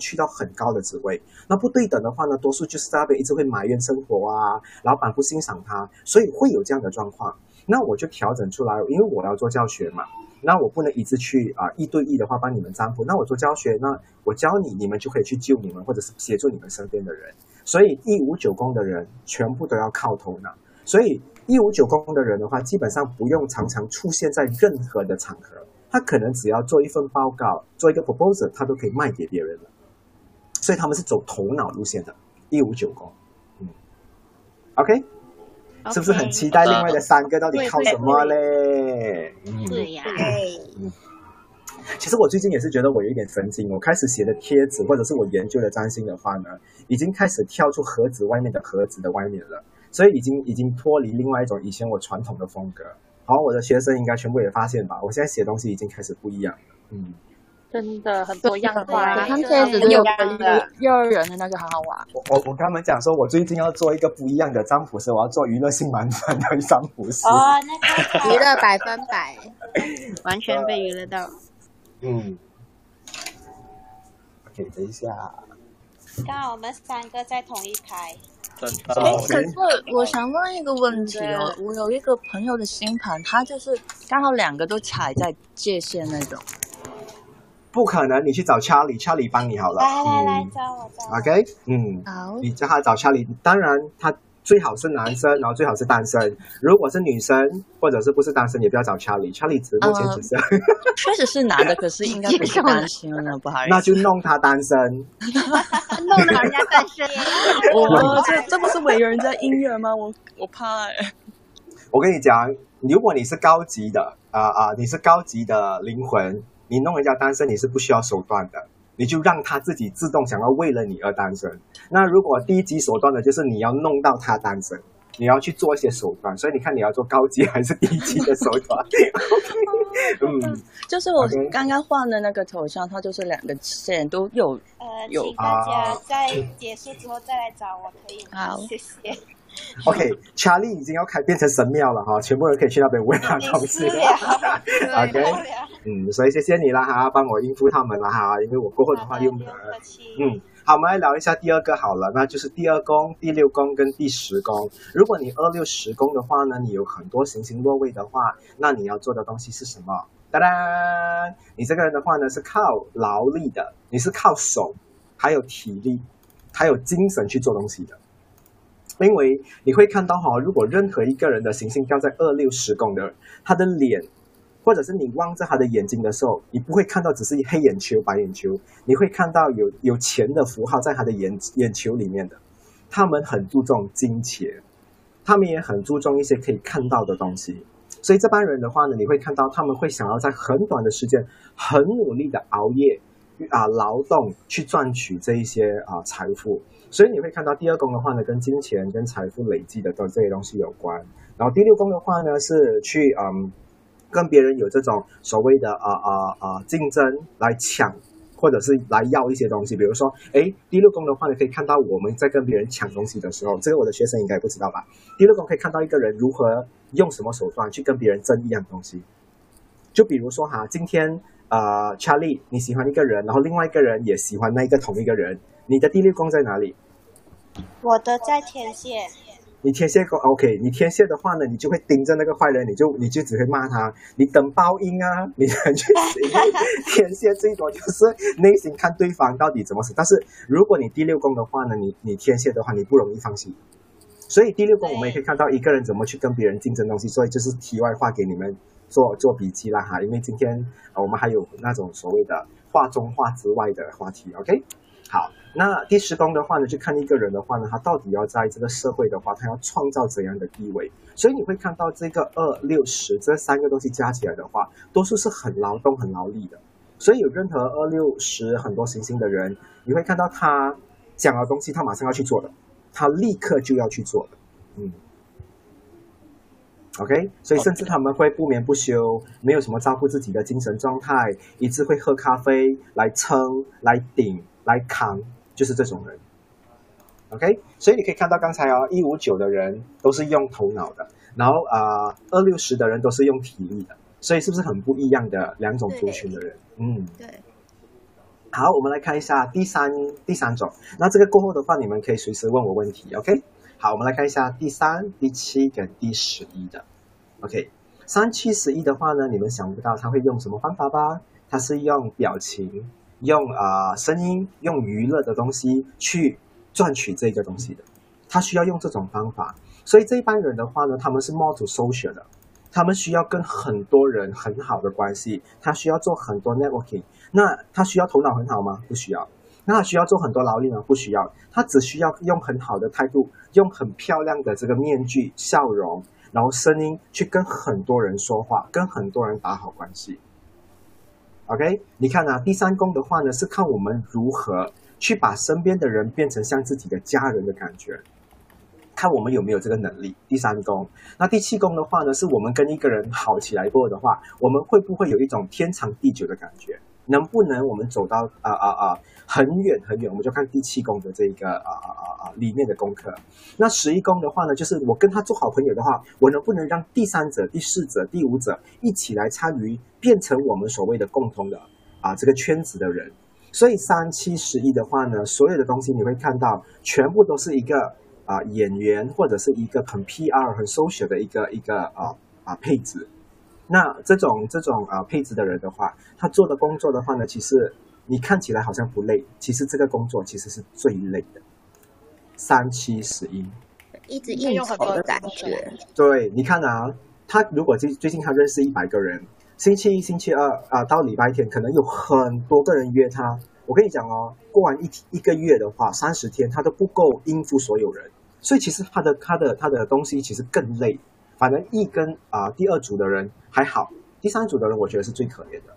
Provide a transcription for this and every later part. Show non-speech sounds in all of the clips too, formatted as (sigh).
去到很高的职位。那不对等的话呢，多数就是在那边一直会埋怨生活啊，老板不欣赏他，所以会有这样的状况。那我就调整出来，因为我要做教学嘛，那我不能一直去啊一对一的话帮你们占卜。那我做教学，那我教你，你们就可以去救你们，或者是协助你们身边的人。所以一五九宫的人全部都要靠头脑。所以一五九宫的人的话，基本上不用常常出现在任何的场合，他可能只要做一份报告，做一个 proposal，他都可以卖给别人了。所以他们是走头脑路线的，一五九宫。嗯，OK。是不是很期待另外的三个到底靠什么嘞？对呀。嗯，其实我最近也是觉得我有一点神经，我开始写的贴纸或者是我研究的占星的话呢，已经开始跳出盒子外面的盒子的外面了，所以已经已经脱离另外一种以前我传统的风格。好，我的学生应该全部也发现吧，我现在写东西已经开始不一样了。嗯。真的很多样化，(laughs) 他们这子有幼幼儿园的那个很好玩。我我我跟他们讲说，我最近要做一个不一样的占卜师，我要做娱乐性满分的占卜师。哦，那娱乐百分百，(laughs) 完全被娱乐到。嗯。OK，等一下。刚好我们三个在同一排。可是我想问一个问题哦，我有一个朋友的星盘，他就是刚好两个都踩在界限那种。不可能，你去找查理，查理帮你好了。来来来，找我找。OK，嗯，好，你叫他找查理。当然，他最好是男生，然后最好是单身。如果是女生，或者是不是单身，也不要找查理。查理只目前只是，确实是男的，可是应该不是 (laughs) 单身了，不好意思。那就弄他单身，(laughs) 弄人家单身。我这这不是违人家姻缘吗？我我怕哎。我跟你讲，如果你是高级的啊啊，你是高级的灵魂。你弄人家单身，你是不需要手段的，你就让他自己自动想要为了你而单身。那如果低级手段的，就是你要弄到他单身，你要去做一些手段。所以你看，你要做高级还是低级的手段？(laughs) 嗯，就是我刚刚换的那个头像，它就是两个线都有。呃，请大家在结束之后再来找我，可以吗？好，谢谢。OK，查理已经要开变成神庙了哈，全部人可以去那边问他东西。(laughs) OK，嗯，所以谢谢你了哈，帮我应付他们了哈，因为我过后的话又没有嗯，好，我们来聊一下第二个好了，那就是第二宫、第六宫跟第十宫。如果你二六十宫的话呢，你有很多行星落位的话，那你要做的东西是什么？哒哒，你这个人的话呢是靠劳力的，你是靠手，还有体力，还有精神去做东西的。因为你会看到哈，如果任何一个人的行星掉在二六十宫的，他的脸，或者是你望着他的眼睛的时候，你不会看到只是黑眼球、白眼球，你会看到有有钱的符号在他的眼眼球里面的。他们很注重金钱，他们也很注重一些可以看到的东西。所以这帮人的话呢，你会看到他们会想要在很短的时间，很努力的熬夜啊劳动去赚取这一些啊财富。所以你会看到第二宫的话呢，跟金钱、跟财富累积的都这些东西有关。然后第六宫的话呢，是去嗯，跟别人有这种所谓的啊啊啊竞争来抢，或者是来要一些东西。比如说，哎，第六宫的话呢，可以看到我们在跟别人抢东西的时候，这个我的学生应该不知道吧？第六宫可以看到一个人如何用什么手段去跟别人争一样东西。就比如说哈，今天呃，Charlie 你喜欢一个人，然后另外一个人也喜欢那一个同一个人。你的第六宫在哪里？我的在天蝎。你天蝎宫 OK，你天蝎的话呢，你就会盯着那个坏人，你就你就只会骂他，你等报应啊！你去 (laughs) 天蝎最多就是内心看对方到底怎么死。但是如果你第六宫的话呢，你你天蝎的话，你不容易放弃。所以第六宫我们也可以看到一个人怎么去跟别人竞争东西。所以就是题外话给你们做做笔记啦哈，因为今天我们还有那种所谓的话中话之外的话题，OK。好，那第十宫的话呢，就看一个人的话呢，他到底要在这个社会的话，他要创造怎样的地位？所以你会看到这个二六十这三个东西加起来的话，多数是很劳动、很劳力的。所以有任何二六十很多行星的人，你会看到他讲的东西，他马上要去做的，他立刻就要去做的。嗯，OK，所以甚至他们会不眠不休，没有什么照顾自己的精神状态，一直会喝咖啡来撑、来顶。来扛就是这种人，OK，所以你可以看到刚才哦，一五九的人都是用头脑的，然后啊，二六十的人都是用体力的，所以是不是很不一样的两种族群的人？嗯，对。好，我们来看一下第三第三种。那这个过后的话，你们可以随时问我问题，OK？好，我们来看一下第三、第七跟第十一的，OK？三七十一的话呢，你们想不到他会用什么方法吧？他是用表情、用啊声音、用娱乐的东西去赚取这个东西的。他需要用这种方法，所以这一班人的话呢，他们是 more to social 的。他们需要跟很多人很好的关系，他需要做很多 networking。那他需要头脑很好吗？不需要。那他需要做很多劳力吗？不需要。他只需要用很好的态度，用很漂亮的这个面具、笑容，然后声音去跟很多人说话，跟很多人打好关系。OK，你看啊，第三宫的话呢，是看我们如何去把身边的人变成像自己的家人的感觉。看我们有没有这个能力。第三宫，那第七宫的话呢，是我们跟一个人好起来过的话，我们会不会有一种天长地久的感觉？能不能我们走到啊啊啊很远很远？我们就看第七宫的这一个啊啊啊啊里面的功课。那十一宫的话呢，就是我跟他做好朋友的话，我能不能让第三者、第四者、第五者一起来参与，变成我们所谓的共同的啊这个圈子的人？所以三七十一的话呢，所有的东西你会看到，全部都是一个。啊，演员或者是一个很 PR、很 social 的一个一个啊啊配置，那这种这种啊配置的人的话，他做的工作的话呢，其实你看起来好像不累，其实这个工作其实是最累的。三七十一，一直应酬的感觉。对，你看啊，他如果最最近他认识一百个人，星期一、星期二啊到礼拜天，可能有很多个人约他。我跟你讲哦，过完一一个月的话，三十天他都不够应付所有人。所以其实他的他的他的东西其实更累，反正一跟啊第二组的人还好，第三组的人我觉得是最可怜的。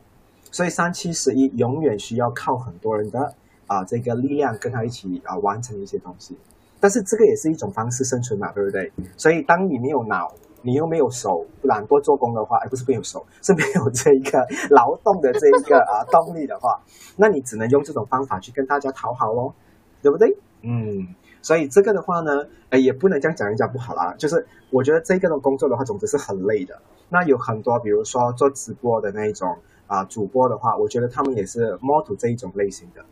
所以三七十一永远需要靠很多人的啊这个力量跟他一起啊完成一些东西。但是这个也是一种方式生存嘛，对不对？所以当你没有脑，你又没有手，懒惰做工的话，而不是没有手，是没有这一个劳动的这一个啊动力的话，那你只能用这种方法去跟大家讨好喽，对不对？嗯。所以这个的话呢，哎，也不能这样讲人家不好啦。就是我觉得这个的工作的话，总之是很累的。那有很多，比如说做直播的那一种啊，主播的话，我觉得他们也是 model 这一种类型的。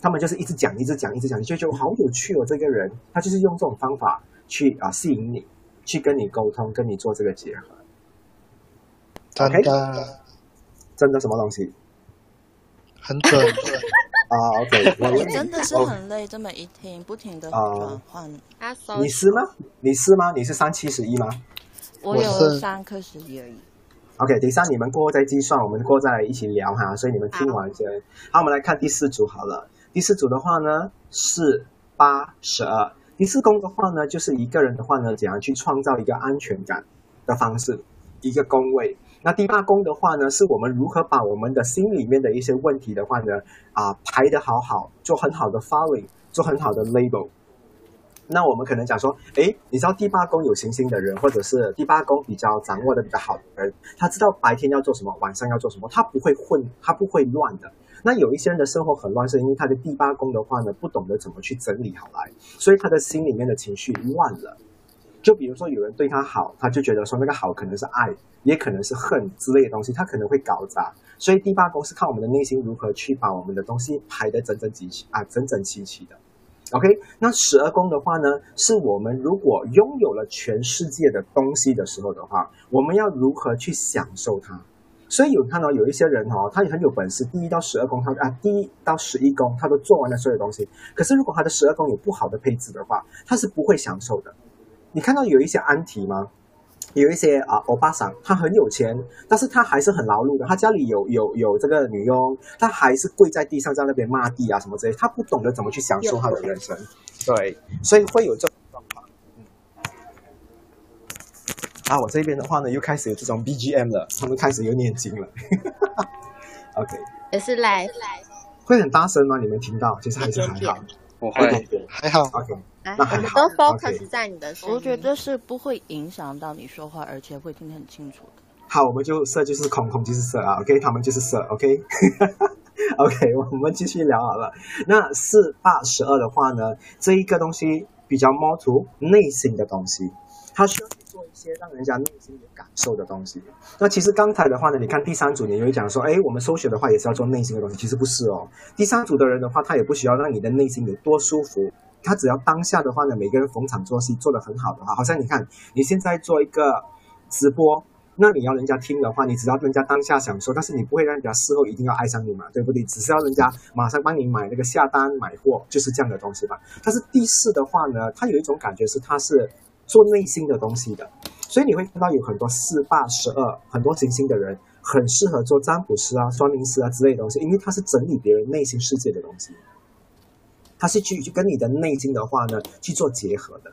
他们就是一直讲，一直讲，一直讲，你就觉得好有趣哦。这个人他就是用这种方法去啊吸引你，去跟你沟通，跟你做这个结合。真的？真的什么东西？很准。啊，OK，(laughs) 我真的是很累，这么一听，不停的转换。你是吗？你是吗？你是三七十一吗？我有三颗十一而已。OK，等一下你们过后再计算，我们过后再一起聊哈。所以你们听完先。好，我们来看第四组好了。第四组的话呢，是八十二。第四宫的话呢，就是一个人的话呢，怎样去创造一个安全感的方式，一个宫位。那第八宫的话呢，是我们如何把我们的心里面的一些问题的话呢，啊排得好好，做很好的 filing，做很好的 label。那我们可能讲说，哎，你知道第八宫有行星的人，或者是第八宫比较掌握的比较好的人，他知道白天要做什么，晚上要做什么，他不会混，他不会乱的。那有一些人的生活很乱，是因为他的第八宫的话呢，不懂得怎么去整理好来，所以他的心里面的情绪乱了。就比如说有人对他好，他就觉得说那个好可能是爱，也可能是恨之类的东西，他可能会搞砸。所以第八宫是看我们的内心如何去把我们的东西排得整整齐齐啊，整整齐齐的。OK，那十二宫的话呢，是我们如果拥有了全世界的东西的时候的话，我们要如何去享受它？所以有看到有一些人哈，他也很有本事，第一到十二宫他啊，第一到十一宫他都做完了所有东西，可是如果他的十二宫有不好的配置的话，他是不会享受的。你看到有一些安提吗？有一些啊，欧巴桑，他很有钱，但是他还是很劳碌的。他家里有有有这个女佣，他还是跪在地上在那边骂地啊什么之类。他不懂得怎么去享受他的人生，对，所以会有这种状况。嗯，啊，我这边的话呢，又开始有这种 BGM 了，他们开始又念经了。OK，(laughs) 也是来来，会很大声吗？你们听到？其实还是很好，不会，还好。OK。我们都 focus 在你的我觉得是不会影响到你说话，而且会听得很清楚的。好，我们就色就是空，空就是色啊。OK，他们就是色。(laughs) OK，OK，(laughs) 我们继续聊好了。那四八十二的话呢，这一个东西比较摸图内心的东西，它需要做一些让人家内心有感受的东西。那其实刚才的话呢，你看第三组，你会讲说，哎，我们收学的话也是要做内心的东西，其实不是哦。第三组的人的话，他也不需要让你的内心有多舒服，他只要当下的话呢，每个人逢场作戏做得很好的话，好像你看你现在做一个直播。那你要人家听的话，你只要人家当下享受，但是你不会让人家事后一定要爱上你嘛，对不对？只是要人家马上帮你买那个下单买货，就是这样的东西吧。但是第四的话呢，他有一种感觉是他是做内心的东西的，所以你会看到有很多四八十二很多行星的人很适合做占卜师啊、算命师啊之类的东西，因为它是整理别人内心世界的东西，它是去跟你的内心的话呢去做结合的。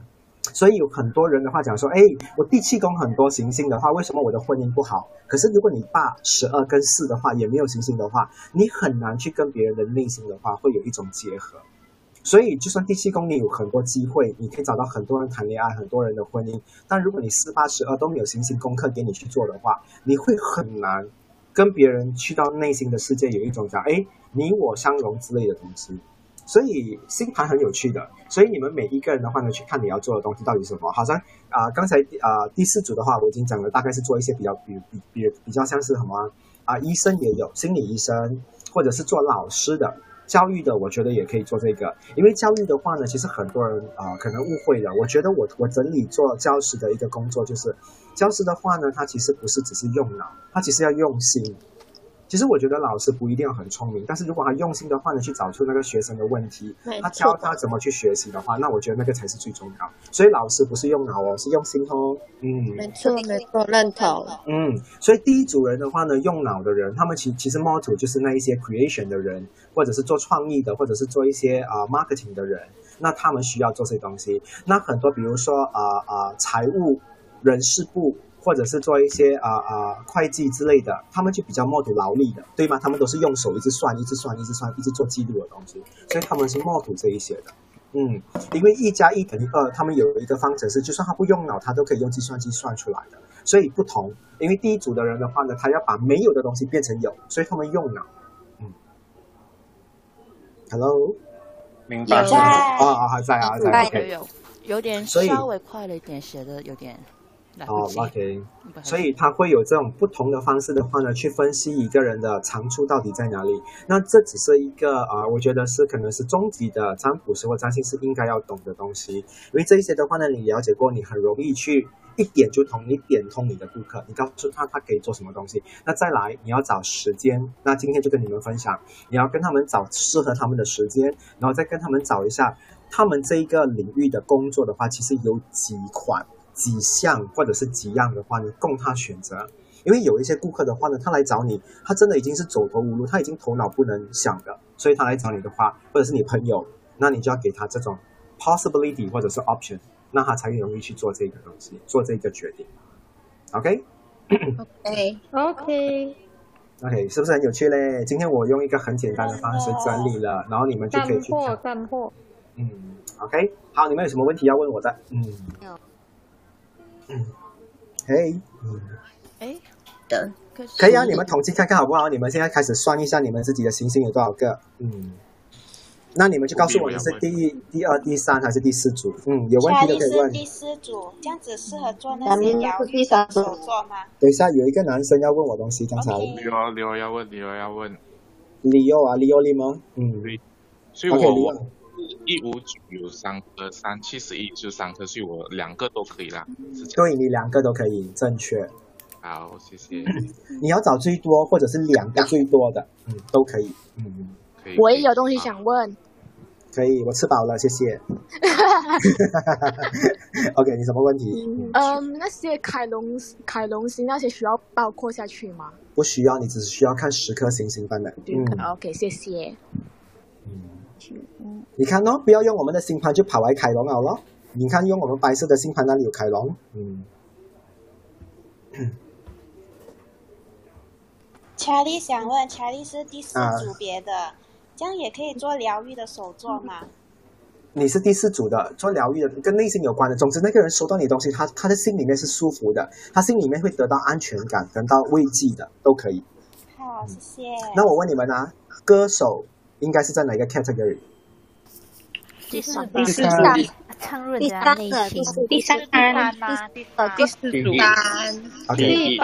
所以有很多人的话讲说，哎，我第七宫很多行星的话，为什么我的婚姻不好？可是如果你八十二跟四的话也没有行星的话，你很难去跟别人的内心的话会有一种结合。所以就算第七宫你有很多机会，你可以找到很多人谈恋爱，很多人的婚姻，但如果你四八十二都没有行星功课给你去做的话，你会很难跟别人去到内心的世界，有一种讲，哎，你我相融之类的东西。所以星盘很有趣的，所以你们每一个人的话呢，去看你要做的东西到底是什么。好像啊，刚才啊第四组的话，我已经讲了，大概是做一些比较比比比比较像是什么啊，医生也有心理医生，或者是做老师的教育的，我觉得也可以做这个。因为教育的话呢，其实很多人啊可能误会了。我觉得我我整理做教师的一个工作，就是教师的话呢，他其实不是只是用脑，他其实要用心。其实我觉得老师不一定要很聪明，但是如果他用心的话呢，去找出那个学生的问题，他教他怎么去学习的话，那我觉得那个才是最重要。所以老师不是用脑哦，是用心哦。嗯，没错没错，认同。嗯，所以第一组人的话呢，用脑的人，他们其其实 model 就是那一些 creation 的人，或者是做创意的，或者是做一些啊 marketing 的人，那他们需要做这些东西。那很多比如说啊啊财务人事部。或者是做一些啊啊会计之类的，他们就比较默读劳力的，对吗？他们都是用手一直算，一直算，一直算，一直做记录的东西，所以他们是默读这一些的。嗯，因为一加一等于二，他们有一个方程式，就算他不用脑，他都可以用计算机算出来的。所以不同，因为第一组的人的话呢，他要把没有的东西变成有，所以他们用脑。嗯，Hello，明白。啊，还在啊，在。有有点稍微快了一点，写的有点。哦，OK，所以他会有这种不同的方式的话呢，去分析一个人的长处到底在哪里。那这只是一个啊，我觉得是可能是终极的占卜师或占星师应该要懂的东西。因为这一些的话呢，你了解过，你很容易去一点就通，你点通你的顾客，你告诉他他可以做什么东西。那再来，你要找时间。那今天就跟你们分享，你要跟他们找适合他们的时间，然后再跟他们找一下他们这一个领域的工作的话，其实有几款。几项或者是几样的话你，供他选择。因为有一些顾客的话呢，他来找你，他真的已经是走投无路，他已经头脑不能想的，所以他来找你的话，或者是你朋友，那你就要给他这种 possibility 或者是 option，那他才容易去做这个东西，做这个决定。OK。OK OK OK，是不是很有趣嘞？今天我用一个很简单的方式整理了，然后你们就可以去看。干货，嗯，OK，好，你们有什么问题要问我的？嗯。嗯，嘿，嗯，哎，等，可以啊，你们统计看看好不好？你们现在开始算一下你们自己的星星有多少个？嗯，那你们就告诉我你是第一、第二、第三还是第四组？嗯，有问题的可以问。第四组，这样子适合做那些疗愈手作吗？等一下，有一个男生要问我东西，刚才。李欧，李欧要问，李欧要问。李欧啊，李欧你吗？嗯，对，所以我。一五九有三颗，三七十一就三颗，所以我两个都可以啦。对，你两个都可以，正确。好，谢谢。(coughs) 你要找最多，或者是两个最多的，嗯，都可以。嗯，可以。我也有东西想问。可以，我吃饱了，谢谢。(laughs) OK，你什么问题？嗯，那些凯龙凯龙星那些需要包括下去吗？不需要，你只是需要看十颗星星罢了。嗯，OK，谢谢。你看哦，不要用我们的星盘就跑来凯龙好了。你看用我们白色的星盘那里有凯龙。嗯。查理想问，查理是第四组别的，这样也可以做疗愈的手作吗？你是第四组的，做疗愈的，跟内心有关的。总之，那个人收到你东西，他他的心里面是舒服的，他心里面会得到安全感，得到慰藉的，都可以。好，谢谢。那我问你们啊，歌手。应该是在哪个 category？第三，第三，唱润的内心，第三吗？呃，第四组三，第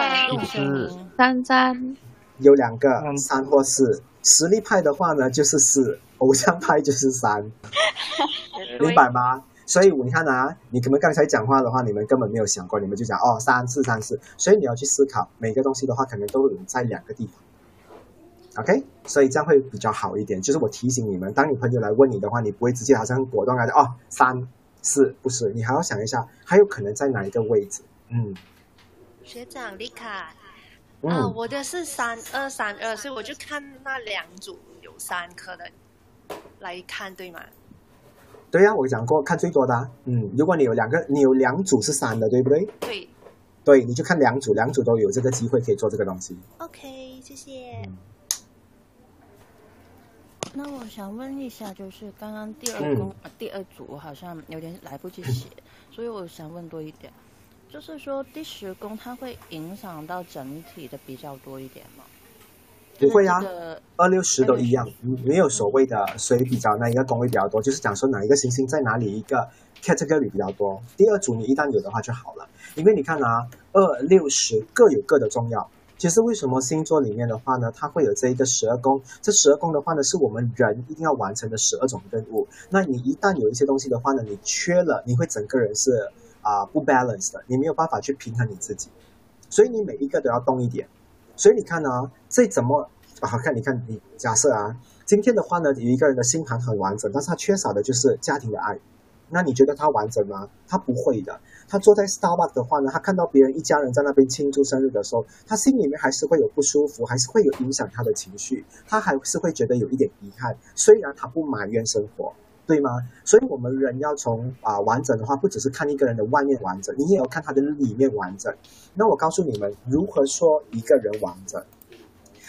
三三，有两个三或四，实力派的话呢就是四，偶像派就是三，(laughs) 明白吗？所以你看啊，你可能刚才讲话的话，你们根本没有想过，你们就讲哦三四三四，所以你要去思考每个东西的话，可能都有在两个地方。OK，所以这样会比较好一点。就是我提醒你们，当你朋友来问你的话，你不会直接好像果断来的哦，三四不是，你还要想一下，还有可能在哪一个位置。嗯，学长丽卡，啊，我的是三二三二，所以我就看那两组有三颗的来看，对吗？对呀，我讲过看最多的。嗯，如果你有两个，你有两组是三的，对不对？对。对，你就看两组，两组都有这个机会可以做这个东西。OK，谢谢。那我想问一下，就是刚刚第二宫第二组好像有点来不及写，(laughs) 所以我想问多一点，就是说第十宫它会影响到整体的比较多一点吗？不会啊，二六十都一样，没有所谓的谁比较哪一个宫位比较多，就是讲说哪一个行星在哪里一个 category 比较多。第二组你一旦有的话就好了，因为你看啊，二六十各有各的重要。其实为什么星座里面的话呢，它会有这一个十二宫？这十二宫的话呢，是我们人一定要完成的十二种任务。那你一旦有一些东西的话呢，你缺了，你会整个人是啊不 balance 的，你没有办法去平衡你自己。所以你每一个都要动一点。所以你看呢，这怎么好看？你看你假设啊，今天的话呢，有一个人的星盘很完整，但是他缺少的就是家庭的爱。那你觉得他完整吗？他不会的。他坐在 Starbucks 的话呢，他看到别人一家人在那边庆祝生日的时候，他心里面还是会有不舒服，还是会有影响他的情绪，他还是会觉得有一点遗憾。虽然他不埋怨生活，对吗？所以我们人要从啊完整的话，不只是看一个人的外面完整，你也要看他的里面完整。那我告诉你们如何说一个人完整。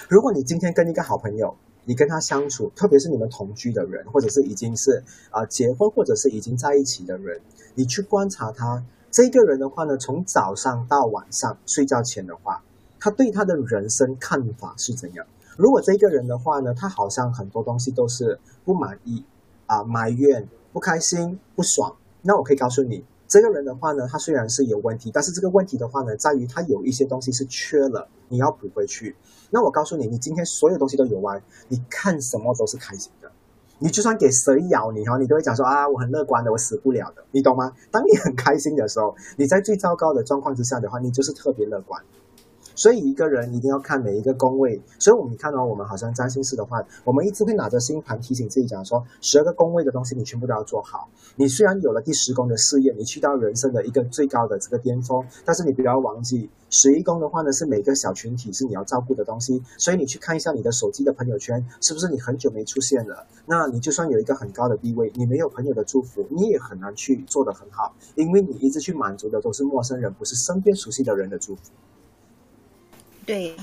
如果你今天跟一个好朋友，你跟他相处，特别是你们同居的人，或者是已经是啊结婚，或者是已经在一起的人，你去观察他。这个人的话呢，从早上到晚上睡觉前的话，他对他的人生看法是怎样？如果这个人的话呢，他好像很多东西都是不满意啊，埋怨、不开心、不爽，那我可以告诉你，这个人的话呢，他虽然是有问题，但是这个问题的话呢，在于他有一些东西是缺了，你要补回去。那我告诉你，你今天所有东西都有完，你看什么都是开心。你就算给蛇咬你哈，你都会讲说啊，我很乐观的，我死不了的，你懂吗？当你很开心的时候，你在最糟糕的状况之下的话，你就是特别乐观。所以一个人一定要看每一个宫位。所以我们看到我们好像占星师的话，我们一直会拿着星盘提醒自己讲说，十二个宫位的东西你全部都要做好。你虽然有了第十宫的事业，你去到人生的一个最高的这个巅峰，但是你不要忘记，十一宫的话呢是每个小群体是你要照顾的东西。所以你去看一下你的手机的朋友圈，是不是你很久没出现了？那你就算有一个很高的地位，你没有朋友的祝福，你也很难去做得很好，因为你一直去满足的都是陌生人，不是身边熟悉的人的祝福。对，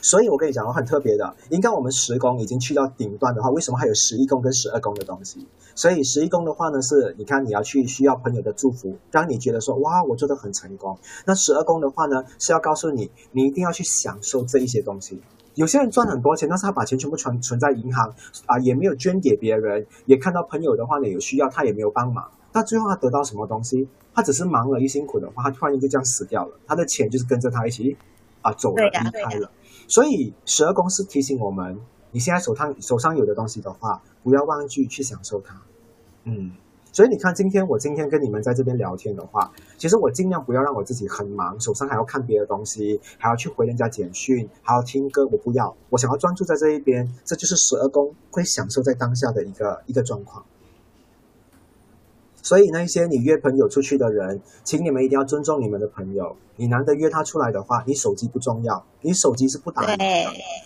所以我跟你讲，我很特别的。应该我们十宫已经去到顶端的话，为什么还有十一宫跟十二宫的东西？所以十一宫的话呢，是你看你要去需要朋友的祝福，让你觉得说哇，我做的很成功。那十二宫的话呢，是要告诉你，你一定要去享受这一些东西。有些人赚很多钱，但是他把钱全部存存在银行啊，也没有捐给别人，也看到朋友的话呢有需要，他也没有帮忙。那最后他得到什么东西？他只是忙了一辛苦的话，他突然间就这样死掉了，他的钱就是跟着他一起。啊，走了，离开了，所以十二宫是提醒我们，你现在手上手上有的东西的话，不要忘记去享受它。嗯，所以你看，今天我今天跟你们在这边聊天的话，其实我尽量不要让我自己很忙，手上还要看别的东西，还要去回人家简讯，还要听歌，我不要，我想要专注在这一边，这就是十二宫会享受在当下的一个一个状况。所以那些你约朋友出去的人，请你们一定要尊重你们的朋友。你难得约他出来的话，你手机不重要，你手机是不打的。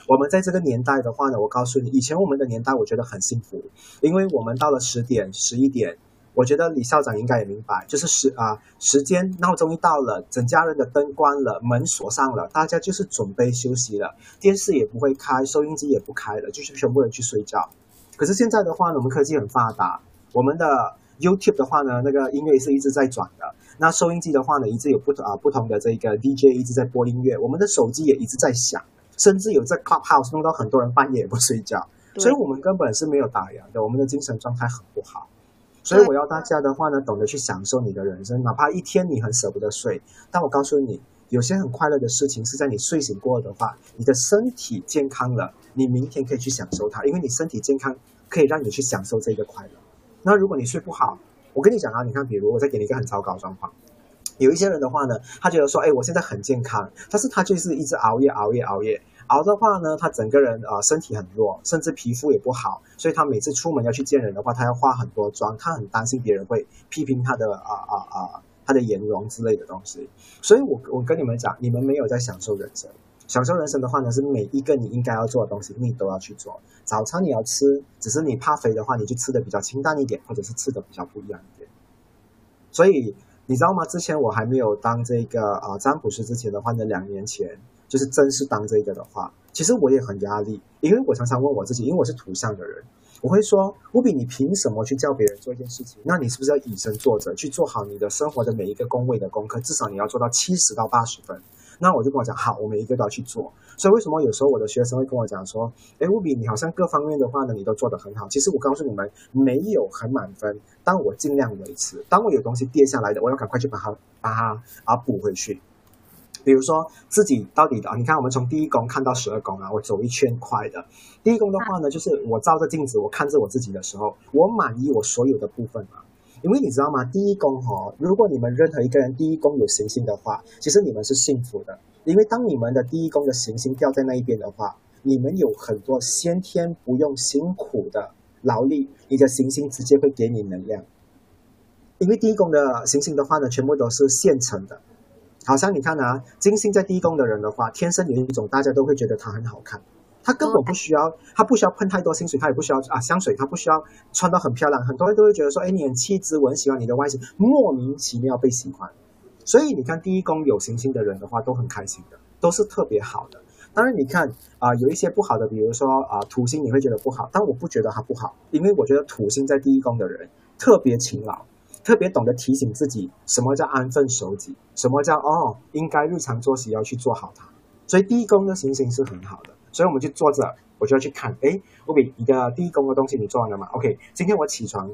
我们在这个年代的话呢，我告诉你，以前我们的年代我觉得很幸福，因为我们到了十点、十一点，我觉得李校长应该也明白，就是时啊时间闹钟一到了，整家人的灯关了，门锁上了，大家就是准备休息了，电视也不会开，收音机也不开了，就是全部人去睡觉。可是现在的话呢，我们科技很发达，我们的。YouTube 的话呢，那个音乐是一直在转的。那收音机的话呢，一直有不啊不同的这个 DJ 一直在播音乐。我们的手机也一直在响，甚至有在 Clubhouse 弄到很多人半夜也不睡觉。所以，我们根本是没有打烊的。我们的精神状态很不好。所以我要大家的话呢，懂得去享受你的人生，哪怕一天你很舍不得睡，但我告诉你，有些很快乐的事情是在你睡醒过的话，你的身体健康了，你明天可以去享受它，因为你身体健康可以让你去享受这个快乐。那如果你睡不好，我跟你讲啊，你看，比如我再给你一个很糟糕的状况。有一些人的话呢，他觉得说，哎，我现在很健康，但是他就是一直熬夜，熬夜，熬夜，熬的话呢，他整个人啊身体很弱，甚至皮肤也不好，所以他每次出门要去见人的话，他要化很多妆，他很担心别人会批评他的啊啊啊他的颜容之类的东西。所以我我跟你们讲，你们没有在享受人生，享受人生的话呢，是每一个你应该要做的东西，你都要去做。早餐你要吃，只是你怕肥的话，你就吃的比较清淡一点，或者是吃的比较不一样一点。所以。你知道吗？之前我还没有当这个啊占卜师之前的话呢，两年前就是正式当这个的话，其实我也很压力，因为我常常问我自己，因为我是土象的人，我会说，乌比，你凭什么去叫别人做一件事情？那你是不是要以身作则，去做好你的生活的每一个工位的功课？至少你要做到七十到八十分。那我就跟我讲，好，我每一个都要去做。所以为什么有时候我的学生会跟我讲说，哎，乌比，你好像各方面的话呢，你都做得很好。其实我告诉你们，没有很满分，但我尽量维持。当我有东西跌下来的，我要赶快去把它把它啊补回去。比如说自己到底的，你看我们从第一宫看到十二宫啊，我走一圈快的。第一宫的话呢，就是我照着镜子，我看着我自己的时候，我满意我所有的部分嘛。因为你知道吗？第一宫哈，如果你们任何一个人第一宫有行星的话，其实你们是幸福的。因为当你们的第一宫的行星掉在那一边的话，你们有很多先天不用辛苦的劳力，你的行星直接会给你能量。因为第一宫的行星的话呢，全部都是现成的。好像你看啊，金星在第一宫的人的话，天生有一种大家都会觉得他很好看。他根本不需要，他不需要喷太多香水，他也不需要啊香水，他不需要穿到很漂亮。很多人都会觉得说，哎，你很气质，我很喜欢你的外形，莫名其妙被喜欢。所以你看，第一宫有行星的人的话，都很开心的，都是特别好的。当然，你看啊，有一些不好的，比如说啊土星，你会觉得不好，但我不觉得它不好，因为我觉得土星在第一宫的人特别勤劳，特别懂得提醒自己什么叫安分守己，什么叫哦应该日常作息要去做好它。所以第一宫的行星是很好的。所以我们就坐着，我就要去看。哎，乌比，你的第一宫的东西你做完了吗？OK，今天我起床，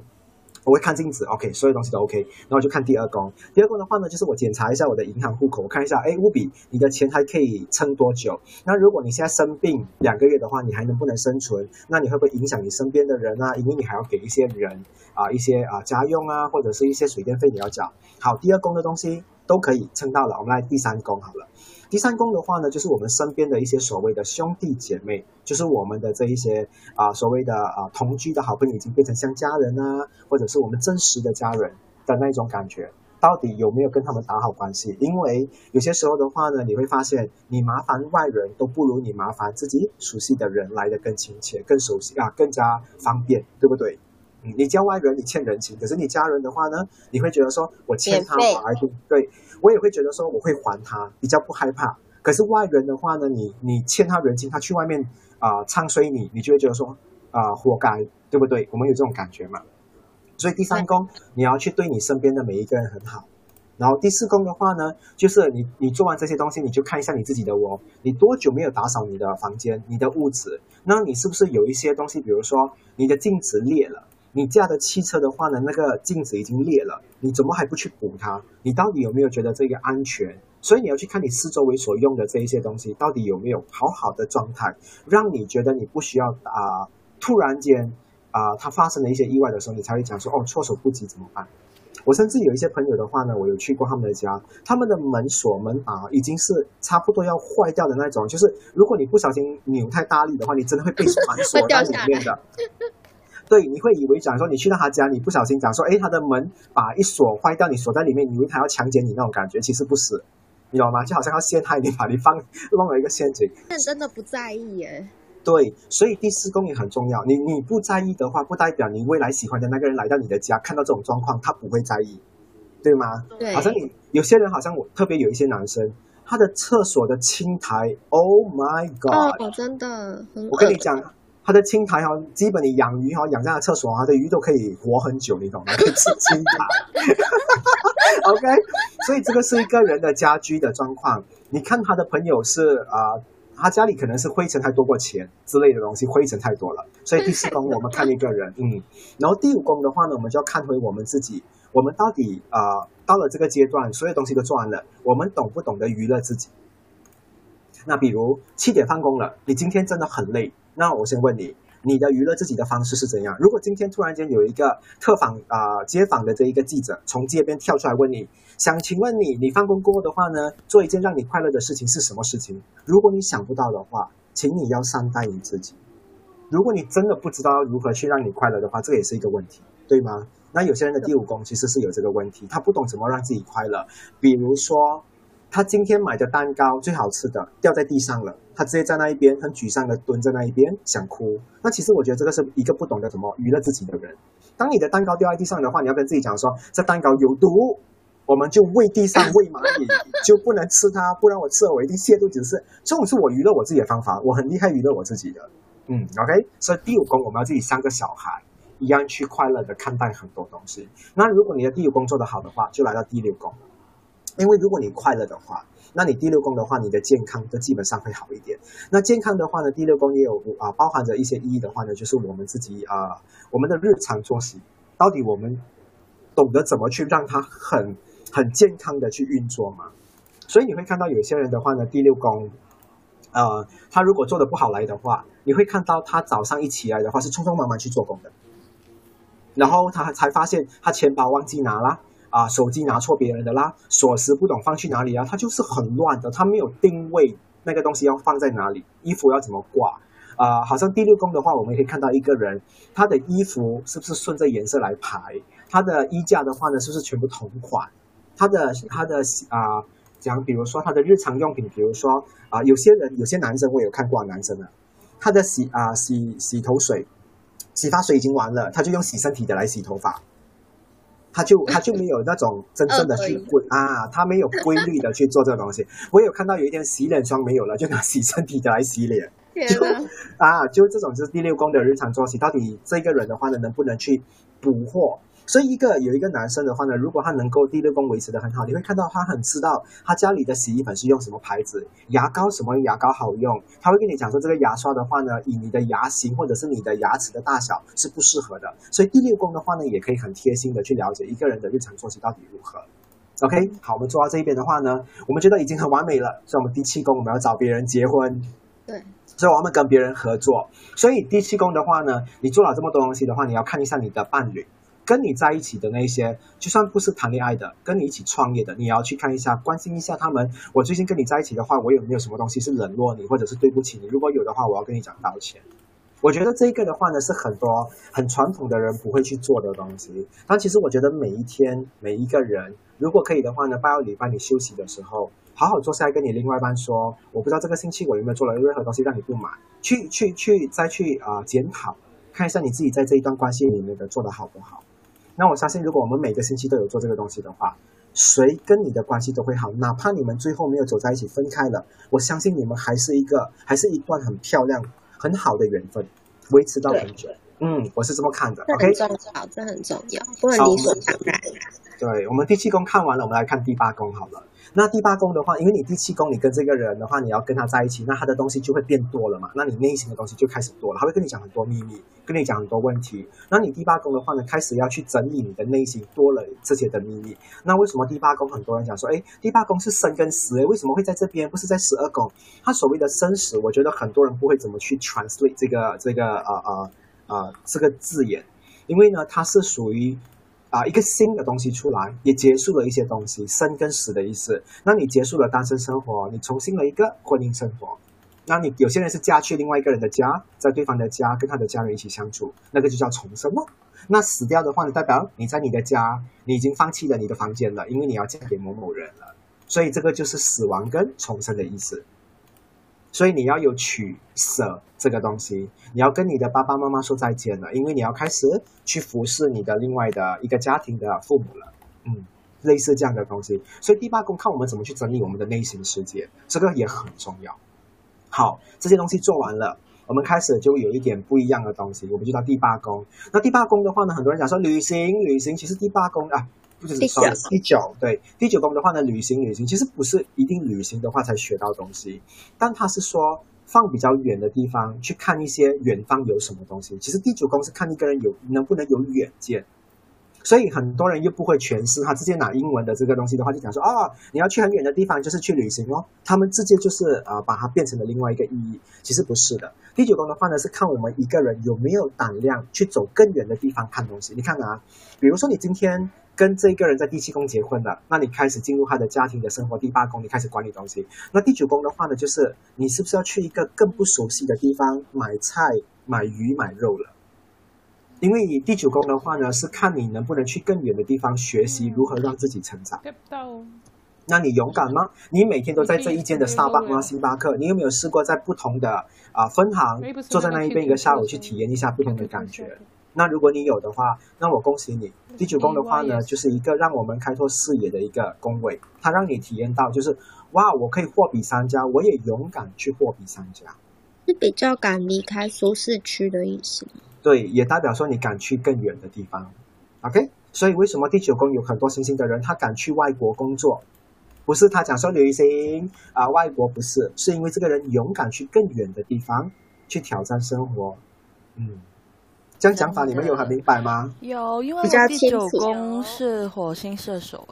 我会看镜子。OK，所有东西都 OK，然后就看第二宫。第二宫的话呢，就是我检查一下我的银行户口，我看一下，哎，乌比，你的钱还可以撑多久？那如果你现在生病两个月的话，你还能不能生存？那你会不会影响你身边的人啊？因为你还要给一些人啊一些啊家用啊，或者是一些水电费你要缴。好，第二宫的东西都可以撑到了，我们来第三宫好了。第三宫的话呢，就是我们身边的一些所谓的兄弟姐妹，就是我们的这一些啊所谓的啊同居的好朋友，已经变成像家人啊，或者是我们真实的家人的那种感觉，到底有没有跟他们打好关系？因为有些时候的话呢，你会发现你麻烦外人都不如你麻烦自己熟悉的人来的更亲切、更熟悉啊，更加方便，对不对？嗯，你叫外人你欠人情，可是你家人的话呢，你会觉得说我欠他还对。我也会觉得说我会还他，比较不害怕。可是外人的话呢，你你欠他人情，他去外面啊唱衰你，你就会觉得说啊活该，对不对？我们有这种感觉嘛？所以第三宫你要去对你身边的每一个人很好。然后第四宫的话呢，就是你你做完这些东西，你就看一下你自己的哦，你多久没有打扫你的房间、你的屋子？那你是不是有一些东西，比如说你的镜子裂了？你驾的汽车的话呢，那个镜子已经裂了，你怎么还不去补它？你到底有没有觉得这个安全？所以你要去看你四周围所用的这一些东西，到底有没有好好的状态，让你觉得你不需要啊，突然间啊，它发生了一些意外的时候，你才会讲说哦，措手不及怎么办？我甚至有一些朋友的话呢，我有去过他们的家，他们的门锁门把已经是差不多要坏掉的那种，就是如果你不小心扭太大力的话，你真的会被反锁 (laughs) 在里面的。对，你会以为讲说你去到他家，你不小心讲说，哎，他的门把一锁坏掉，你锁在里面，以为他要强奸你那种感觉，其实不是，你知道吗？就好像要陷害你，把你放 (laughs) 弄了一个陷阱。但真的不在意耶。对，所以第四宫也很重要。你你不在意的话，不代表你未来喜欢的那个人来到你的家，看到这种状况，他不会在意，对吗？对。好像你有些人，好像我特别有一些男生，他的厕所的青苔，Oh my God！哦，真的，很我跟你讲。它的青苔哈，基本你养鱼哈，养在厕所，它的鱼都可以活很久，你懂吗？可以吃青苔。(laughs) OK，所以这个是一个人的家居的状况。你看他的朋友是啊，他家里可能是灰尘太多过钱之类的东西，灰尘太多了。所以第四宫我们看一个人，嗯，然后第五宫的话呢，我们就要看回我们自己，我们到底啊到了这个阶段，所有东西都做完了，我们懂不懂得娱乐自己？那比如七点放工了，你今天真的很累，那我先问你。你的娱乐自己的方式是怎样？如果今天突然间有一个特访啊街访的这一个记者从街边跳出来问你，想请问你，你放工过后的话呢，做一件让你快乐的事情是什么事情？如果你想不到的话，请你要善待你自己。如果你真的不知道如何去让你快乐的话，这也是一个问题，对吗？那有些人的第五宫其实是有这个问题，他不懂怎么让自己快乐，比如说。他今天买的蛋糕最好吃的掉在地上了，他直接在那一边很沮丧的蹲在那一边想哭。那其实我觉得这个是一个不懂得怎么娱乐自己的人。当你的蛋糕掉在地上的话，你要跟自己讲说，这蛋糕有毒，我们就喂地上喂蚂蚁，就不能吃它，不然我吃了我一定泻肚子。是这种是我娱乐我自己的方法，我很厉害娱乐我自己的。嗯，(laughs) OK，所以第五宫我们要自己像个小孩一样去快乐的看待很多东西。那如果你的第五宫做得好的话，就来到第六宫。因为如果你快乐的话，那你第六宫的话，你的健康都基本上会好一点。那健康的话呢，第六宫也有啊，包含着一些意义的话呢，就是我们自己啊，我们的日常作息，到底我们懂得怎么去让它很很健康的去运作吗？所以你会看到有些人的话呢，第六宫，呃，他如果做的不好来的话，你会看到他早上一起来的话是匆匆忙忙去做工的，然后他才发现他钱包忘记拿了。啊，手机拿错别人的啦，锁匙不懂放去哪里啊，他就是很乱的，他没有定位那个东西要放在哪里，衣服要怎么挂啊？好像第六宫的话，我们可以看到一个人，他的衣服是不是顺着颜色来排？他的衣架的话呢，是不是全部同款？他的他的啊，讲比如说他的日常用品，比如说啊，有些人有些男生我有看过男生的，他的洗啊洗洗头水、洗发水已经完了，他就用洗身体的来洗头发。他就他就没有那种真正的去规啊，他没有规律的去做这个东西。(laughs) 我有看到有一天洗脸霜没有了，就拿洗身体的来洗脸，就啊，就这种就是第六宫的日常作息。到底这个人的话呢，能不能去补货？所以一个有一个男生的话呢，如果他能够第六宫维持的很好，你会看到他很知道他家里的洗衣粉是用什么牌子，牙膏什么牙膏好用，他会跟你讲说这个牙刷的话呢，以你的牙型或者是你的牙齿的大小是不适合的。所以第六宫的话呢，也可以很贴心的去了解一个人的日常作息到底如何。OK，好，我们做到这一边的话呢，我们觉得已经很完美了。所以我们第七宫我们要找别人结婚，对，所以我们跟别人合作。所以第七宫的话呢，你做了这么多东西的话，你要看一下你的伴侣。跟你在一起的那些，就算不是谈恋爱的，跟你一起创业的，你要去看一下，关心一下他们。我最近跟你在一起的话，我有没有什么东西是冷落你，或者是对不起你？如果有的话，我要跟你讲道歉。我觉得这个的话呢，是很多很传统的人不会去做的东西。但其实我觉得每一天每一个人，如果可以的话呢，拜二礼拜你休息的时候，好好坐下来跟你另外一半说，我不知道这个星期我有没有做了任何东西让你不满，去去去再去啊检讨，看一下你自己在这一段关系里面的做的好不好。那我相信，如果我们每个星期都有做这个东西的话，谁跟你的关系都会好。哪怕你们最后没有走在一起，分开了，我相信你们还是一个，还是一段很漂亮、很好的缘分，维持到很久。嗯，我是这么看的。OK，重要，这很重要，不能理所当然。对我们第七宫看完了，我们来看第八宫好了。那第八宫的话，因为你第七宫，你跟这个人的话，你要跟他在一起，那他的东西就会变多了嘛。那你内心的东西就开始多了，他会跟你讲很多秘密，跟你讲很多问题。那你第八宫的话呢，开始要去整理你的内心多了这些的秘密。那为什么第八宫很多人讲说，哎，第八宫是生跟死，哎，为什么会在这边，不是在十二宫？他所谓的生死，我觉得很多人不会怎么去 translate 这个这个呃呃呃这个字眼，因为呢，它是属于。啊，一个新的东西出来，也结束了一些东西，生跟死的意思。那你结束了单身生活，你重新了一个婚姻生活。那你有些人是嫁去另外一个人的家，在对方的家跟他的家人一起相处，那个就叫重生了。那死掉的话呢，代表你在你的家，你已经放弃了你的房间了，因为你要嫁给某某人了。所以这个就是死亡跟重生的意思。所以你要有取舍这个东西，你要跟你的爸爸妈妈说再见了，因为你要开始去服侍你的另外的一个家庭的父母了，嗯，类似这样的东西。所以第八宫看我们怎么去整理我们的内心世界，这个也很重要。好，这些东西做完了，我们开始就有一点不一样的东西，我们就到第八宫。那第八宫的话呢，很多人讲说旅行，旅行其实第八宫啊。第九对第九宫的话呢，旅行旅行其实不是一定旅行的话才学到东西，但他是说放比较远的地方去看一些远方有什么东西。其实第九宫是看一个人有能不能有远见。所以很多人又不会诠释，他直接拿英文的这个东西的话，就讲说啊，你要去很远的地方，就是去旅行哦。他们直接就是呃，把它变成了另外一个意义。其实不是的。第九宫的话呢，是看我们一个人有没有胆量去走更远的地方看东西。你看啊，比如说你今天跟这个人在第七宫结婚了，那你开始进入他的家庭的生活。第八宫你开始管理东西。那第九宫的话呢，就是你是不是要去一个更不熟悉的地方买菜、买鱼、买肉了？因为你第九宫的话呢，是看你能不能去更远的地方学习如何让自己成长。那你勇敢吗？你每天都在这一间的 Starbucks 吗？星巴克，你有没有试过在不同的啊分行坐在那一边一个下午去体验一下不同的感觉？那如果你有的话，那我恭喜你。第九宫的话呢，就是一个让我们开拓视野的一个宫位，它让你体验到就是哇，我可以货比三家，我也勇敢去货比三家，是比较敢离开舒适区的意思。对，也代表说你敢去更远的地方，OK？所以为什么第九宫有很多星星的人，他敢去外国工作，不是他讲说旅行啊，外国不是，是因为这个人勇敢去更远的地方去挑战生活。嗯，这样讲法你们有很明白吗？有，因为第九宫是火星射手。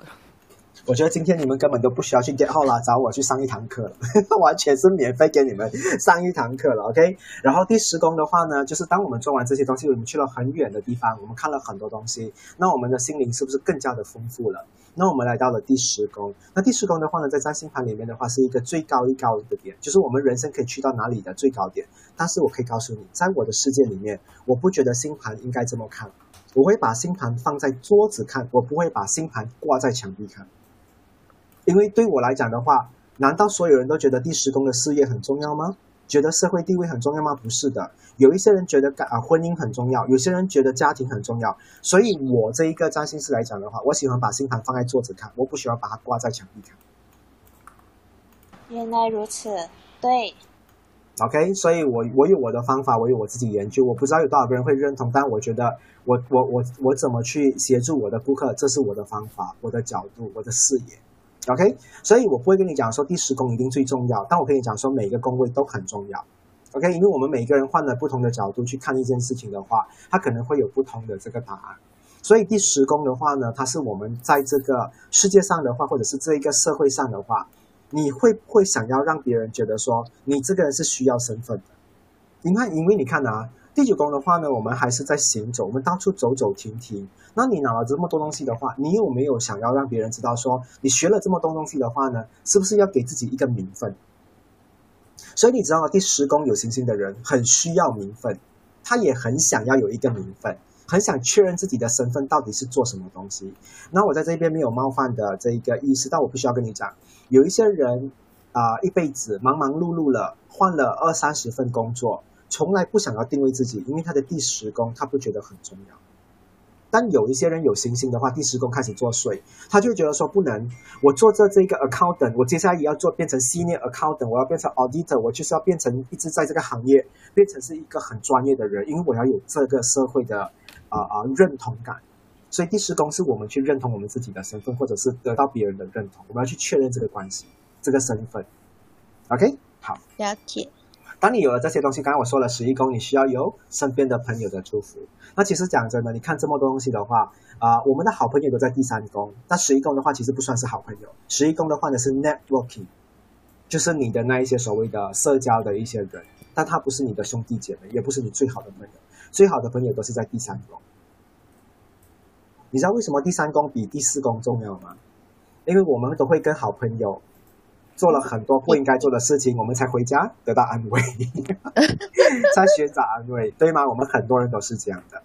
我觉得今天你们根本都不需要去 get 号了，找我去上一堂课了，(laughs) 完全是免费给你们上一堂课了，OK。然后第十宫的话呢，就是当我们做完这些东西，我们去了很远的地方，我们看了很多东西，那我们的心灵是不是更加的丰富了？那我们来到了第十宫，那第十宫的话呢，在占星盘里面的话，是一个最高一高的点，就是我们人生可以去到哪里的最高点。但是我可以告诉你，在我的世界里面，我不觉得星盘应该这么看，我会把星盘放在桌子看，我不会把星盘挂在墙壁看。因为对我来讲的话，难道所有人都觉得第十宫的事业很重要吗？觉得社会地位很重要吗？不是的，有一些人觉得啊婚姻很重要，有些人觉得家庭很重要。所以，我这一个占星师来讲的话，我喜欢把星盘放在桌子看，我不喜欢把它挂在墙壁看。原来如此，对。OK，所以我我有我的方法，我有我自己研究，我不知道有多少个人会认同，但我觉得我我我我怎么去协助我的顾客，这是我的方法，我的角度，我的视野。OK，所以我不会跟你讲说第十宫一定最重要，但我跟你讲说每个宫位都很重要。OK，因为我们每个人换了不同的角度去看一件事情的话，它可能会有不同的这个答案。所以第十宫的话呢，它是我们在这个世界上的话，或者是这一个社会上的话，你会不会想要让别人觉得说你这个人是需要身份的？你看，因为你看啊。第九宫的话呢，我们还是在行走，我们到处走走停停。那你拿了这么多东西的话，你有没有想要让别人知道说你学了这么多东西的话呢？是不是要给自己一个名分？所以你知道吗第十宫有星星的人很需要名分，他也很想要有一个名分，很想确认自己的身份到底是做什么东西。那我在这边没有冒犯的这一个意思，但我必须要跟你讲，有一些人啊，一辈子忙忙碌碌了，换了二三十份工作。从来不想要定位自己，因为他的第十宫他不觉得很重要。但有一些人有星星的话，第十宫开始作祟，他就觉得说不能。我做这这个 accountant，我接下来也要做变成 senior accountant，我要变成 auditor，我就是要变成一直在这个行业变成是一个很专业的人，因为我要有这个社会的啊啊认同感。所以第十宫是我们去认同我们自己的身份，或者是得到别人的认同，我们要去确认这个关系，这个身份。OK，好，了解。当你有了这些东西，刚刚我说了十一宫，你需要有身边的朋友的祝福。那其实讲真的，你看这么多东西的话，啊，我们的好朋友都在第三宫。那十一宫的话，其实不算是好朋友。十一宫的话呢是 networking，就是你的那一些所谓的社交的一些人，但他不是你的兄弟姐妹，也不是你最好的朋友。最好的朋友都是在第三宫。你知道为什么第三宫比第四宫重要吗？因为我们都会跟好朋友。做了很多不应该做的事情，我们才回家得到安慰，才寻找安慰，对吗？我们很多人都是这样的，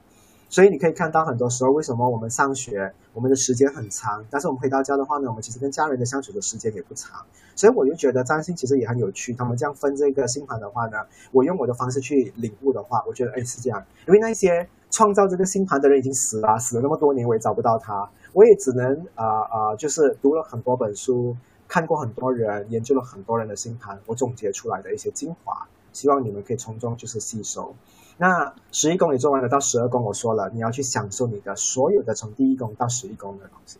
所以你可以看到，很多时候为什么我们上学，我们的时间很长，但是我们回到家的话呢，我们其实跟家人的相处的时间也不长。所以我就觉得占星其实也很有趣。他们这样分这个星盘的话呢，我用我的方式去领悟的话，我觉得哎是这样，因为那些创造这个星盘的人已经死了，死了那么多年，我也找不到他，我也只能啊啊，就是读了很多本书。看过很多人研究了很多人的星盘，我总结出来的一些精华，希望你们可以从中就是吸收。那十一宫你做完了，到十二宫我说了，你要去享受你的所有的从第一宫到十一宫的东西。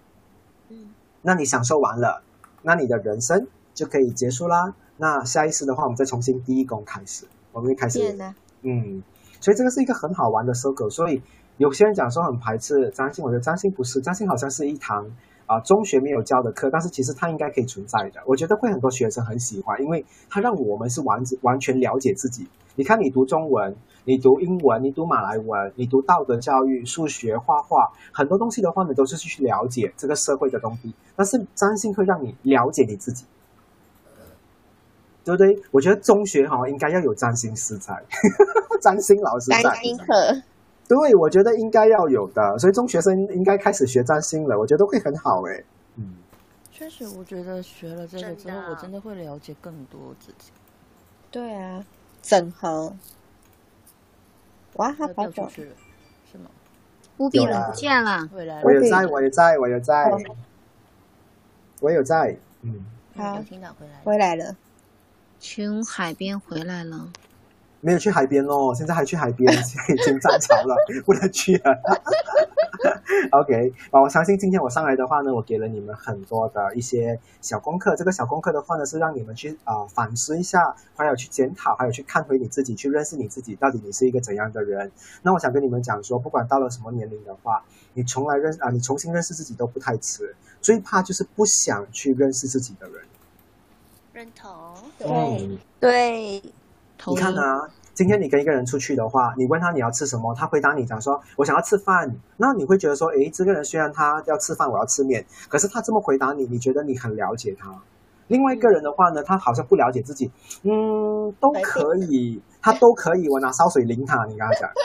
嗯，那你享受完了，那你的人生就可以结束啦。那下一次的话，我们再重新第一宫开始，我们开始，嗯，所以这个是一个很好玩的 circle。所以有些人讲说很排斥占星，我觉得占星不是，占星好像是一堂啊中学没有教的课，但是其实它应该可以存在的。我觉得会很多学生很喜欢，因为它让我们是完完全了解自己。你看，你读中文。你读英文，你读马来文，你读道德教育、数学、画画，很多东西的话你，都是去了解这个社会的东西。但是占星会让你了解你自己，对不对？我觉得中学哈应该要有占星师在，(laughs) 占星老师在。占星课，对，我觉得应该要有的。所以中学生应该开始学占星了，我觉得会很好哎。嗯，确实，我觉得学了这个之后，我真的会了解更多自己。对啊，整合。哇，他跑走是吗？乌比人不见了，回来了。我有在，我有在，我有在，我有在。嗯，好，听到回来，回来了，从海边回来了。没有去海边哦，现在还去海边，现 (laughs) 在已经涨潮了，不能去了。(laughs) OK，啊，我相信今天我上来的话呢，我给了你们很多的一些小功课。这个小功课的话呢，是让你们去啊反思一下，还有去检讨，还有去看回你自己，去认识你自己，到底你是一个怎样的人。那我想跟你们讲说，不管到了什么年龄的话，你从来认啊，你重新认识自己都不太迟。最怕就是不想去认识自己的人。认同。对对。你看啊，今天你跟一个人出去的话，你问他你要吃什么，他回答你讲说我想要吃饭，那你会觉得说，诶，这个人虽然他要吃饭，我要吃面，可是他这么回答你，你觉得你很了解他。另外一个人的话呢，他好像不了解自己，嗯，都可以，他都可以，我拿烧水淋他，你跟他讲。(laughs)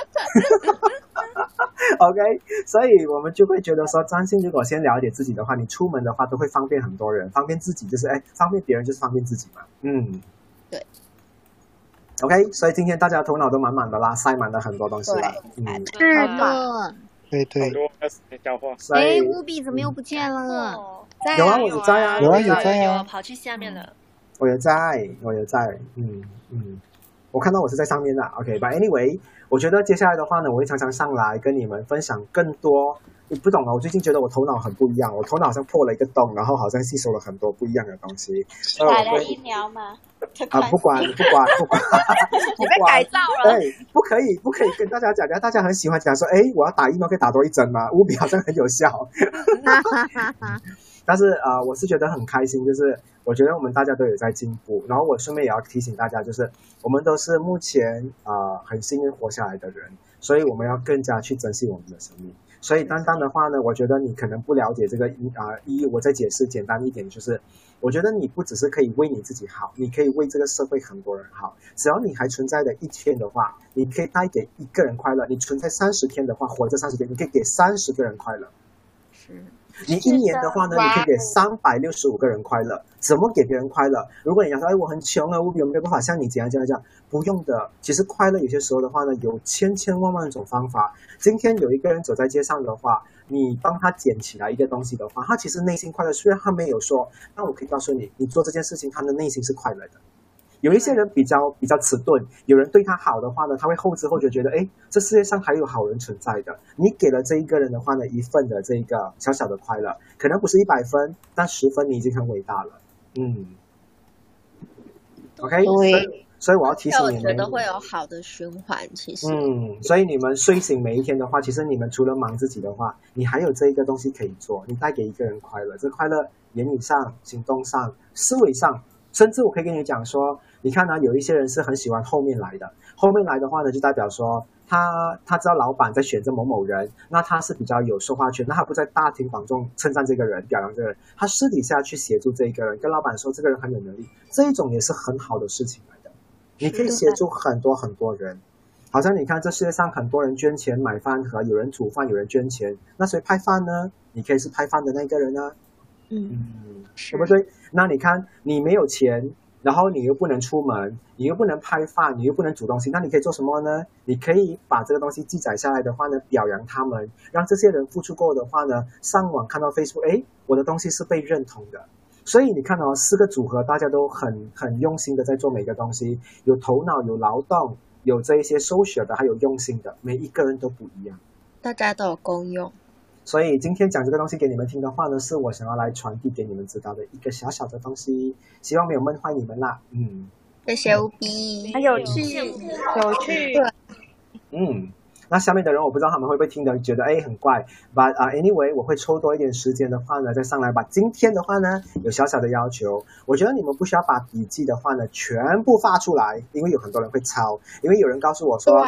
OK，所以我们就会觉得说，张信如果先了解自己的话，你出门的话都会方便很多人，方便自己就是哎，方便别人就是方便自己嘛，嗯，对。OK，所以今天大家头脑都满满的啦，塞满了很多东西了。嗯，是的。对对。哎，务必怎么又不见了？有啊，我有在啊，有啊有在啊，跑去下面了。我有在，我有在，嗯嗯，我看到我是在上面的。OK，But anyway，我觉得接下来的话呢，我会常常上来跟你们分享更多。你不懂了，我最近觉得我头脑很不一样，我头脑好像破了一个洞，然后好像吸收了很多不一样的东西。打了疫苗吗？啊，不管不管不管，(laughs) 你被改造了。对，不可以不可以跟大家讲，大家很喜欢讲说，哎，我要打疫苗可以打多一针吗？务比好像很有效。(laughs) 但是啊，我是觉得很开心，就是我觉得我们大家都有在进步。然后我顺便也要提醒大家，就是我们都是目前啊很幸运活下来的人，所以我们要更加去珍惜我们的生命。所以单单的话呢，我觉得你可能不了解这个一啊一，我再解释简单一点，就是我觉得你不只是可以为你自己好，你可以为这个社会很多人好。只要你还存在的一天的话，你可以带给一个人快乐。你存在三十天的话，活着三十天，你可以给三十个人快乐。是。你一年的话呢，你可以给三百六十五个人快乐。怎么给别人快乐？如果你要说，哎，我很穷啊，我有没有办法像你这样这样这样？不用的。其实快乐有些时候的话呢，有千千万万种方法。今天有一个人走在街上的话，你帮他捡起来一个东西的话，他其实内心快乐。虽然他没有说，但我可以告诉你，你做这件事情，他的内心是快乐的。有一些人比较比较迟钝，有人对他好的话呢，他会后知后觉觉得，哎，这世界上还有好人存在的。你给了这一个人的话呢，一份的这一个小小的快乐，可能不是一百分，但十分你已经很伟大了。嗯，OK，所以所以我要提醒你们，我觉得会有好的循环。其实，嗯，所以你们睡醒每一天的话，其实你们除了忙自己的话，你还有这一个东西可以做，你带给一个人快乐。这快乐，言语上、行动上、思维上，甚至我可以跟你讲说。你看呢，有一些人是很喜欢后面来的。后面来的话呢，就代表说他他知道老板在选择某某人，那他是比较有说话权。那他不在大庭广众称赞这个人、表扬这个人，他私底下去协助这一个人，跟老板说这个人很有能力，这一种也是很好的事情来的。你可以协助很多很多人，好像你看这世界上很多人捐钱买饭盒，有人煮饭，有人捐钱，那谁派饭呢？你可以是派饭的那个人呢？嗯，对不对？那你看你没有钱。然后你又不能出门，你又不能拍饭，你又不能煮东西，那你可以做什么呢？你可以把这个东西记载下来的话呢，表扬他们，让这些人付出过的话呢，上网看到 Facebook，哎，我的东西是被认同的。所以你看哦，四个组合大家都很很用心的在做每个东西，有头脑，有劳动，有这一些 social 的，还有用心的，每一个人都不一样，大家都有功用。所以今天讲这个东西给你们听的话呢，是我想要来传递给你们知道的一个小小的东西，希望没有闷坏你们啦。嗯，谢谢无比，很有趣，有趣。嗯，那下面的人我不知道他们会不会听的觉得哎很怪，But 啊，anyway，我会抽多一点时间的话呢，再上来把今天的话呢有小小的要求，我觉得你们不需要把笔记的话呢全部发出来，因为有很多人会抄，因为有人告诉我说。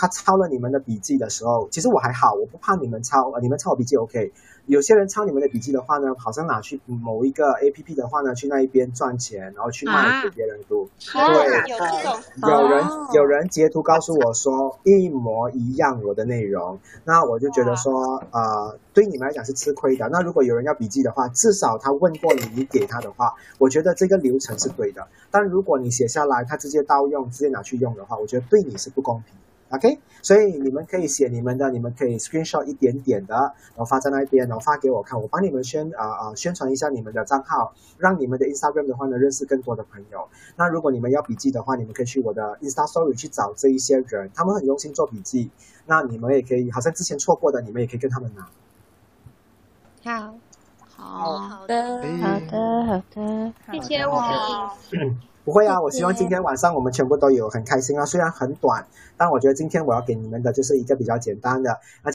他抄了你们的笔记的时候，其实我还好，我不怕你们抄，你们抄我笔记 OK。有些人抄你们的笔记的话呢，好像拿去某一个 APP 的话呢，去那一边赚钱，然后去卖给别人读。对，有人有人截图告诉我说一模一样我的内容，那我就觉得说，呃，对你们来讲是吃亏的。那如果有人要笔记的话，至少他问过你，你给他的话，我觉得这个流程是对的。但如果你写下来，他直接盗用，直接拿去用的话，我觉得对你是不公平。OK，所以你们可以写你们的，你们可以 screenshot 一点点的，然后发在那边，然后发给我看，我帮你们宣啊啊宣传一下你们的账号，让你们的 Instagram 的话呢认识更多的朋友。那如果你们要笔记的话，你们可以去我的 Insta Story 去找这一些人，他们很用心做笔记。那你们也可以，好像之前错过的，你们也可以跟他们拿。好，好好的，好的，好的，谢谢我。(laughs) 不会啊，我希望今天晚上我们全部都有很开心啊。虽然很短，但我觉得今天我要给你们的就是一个比较简单的。那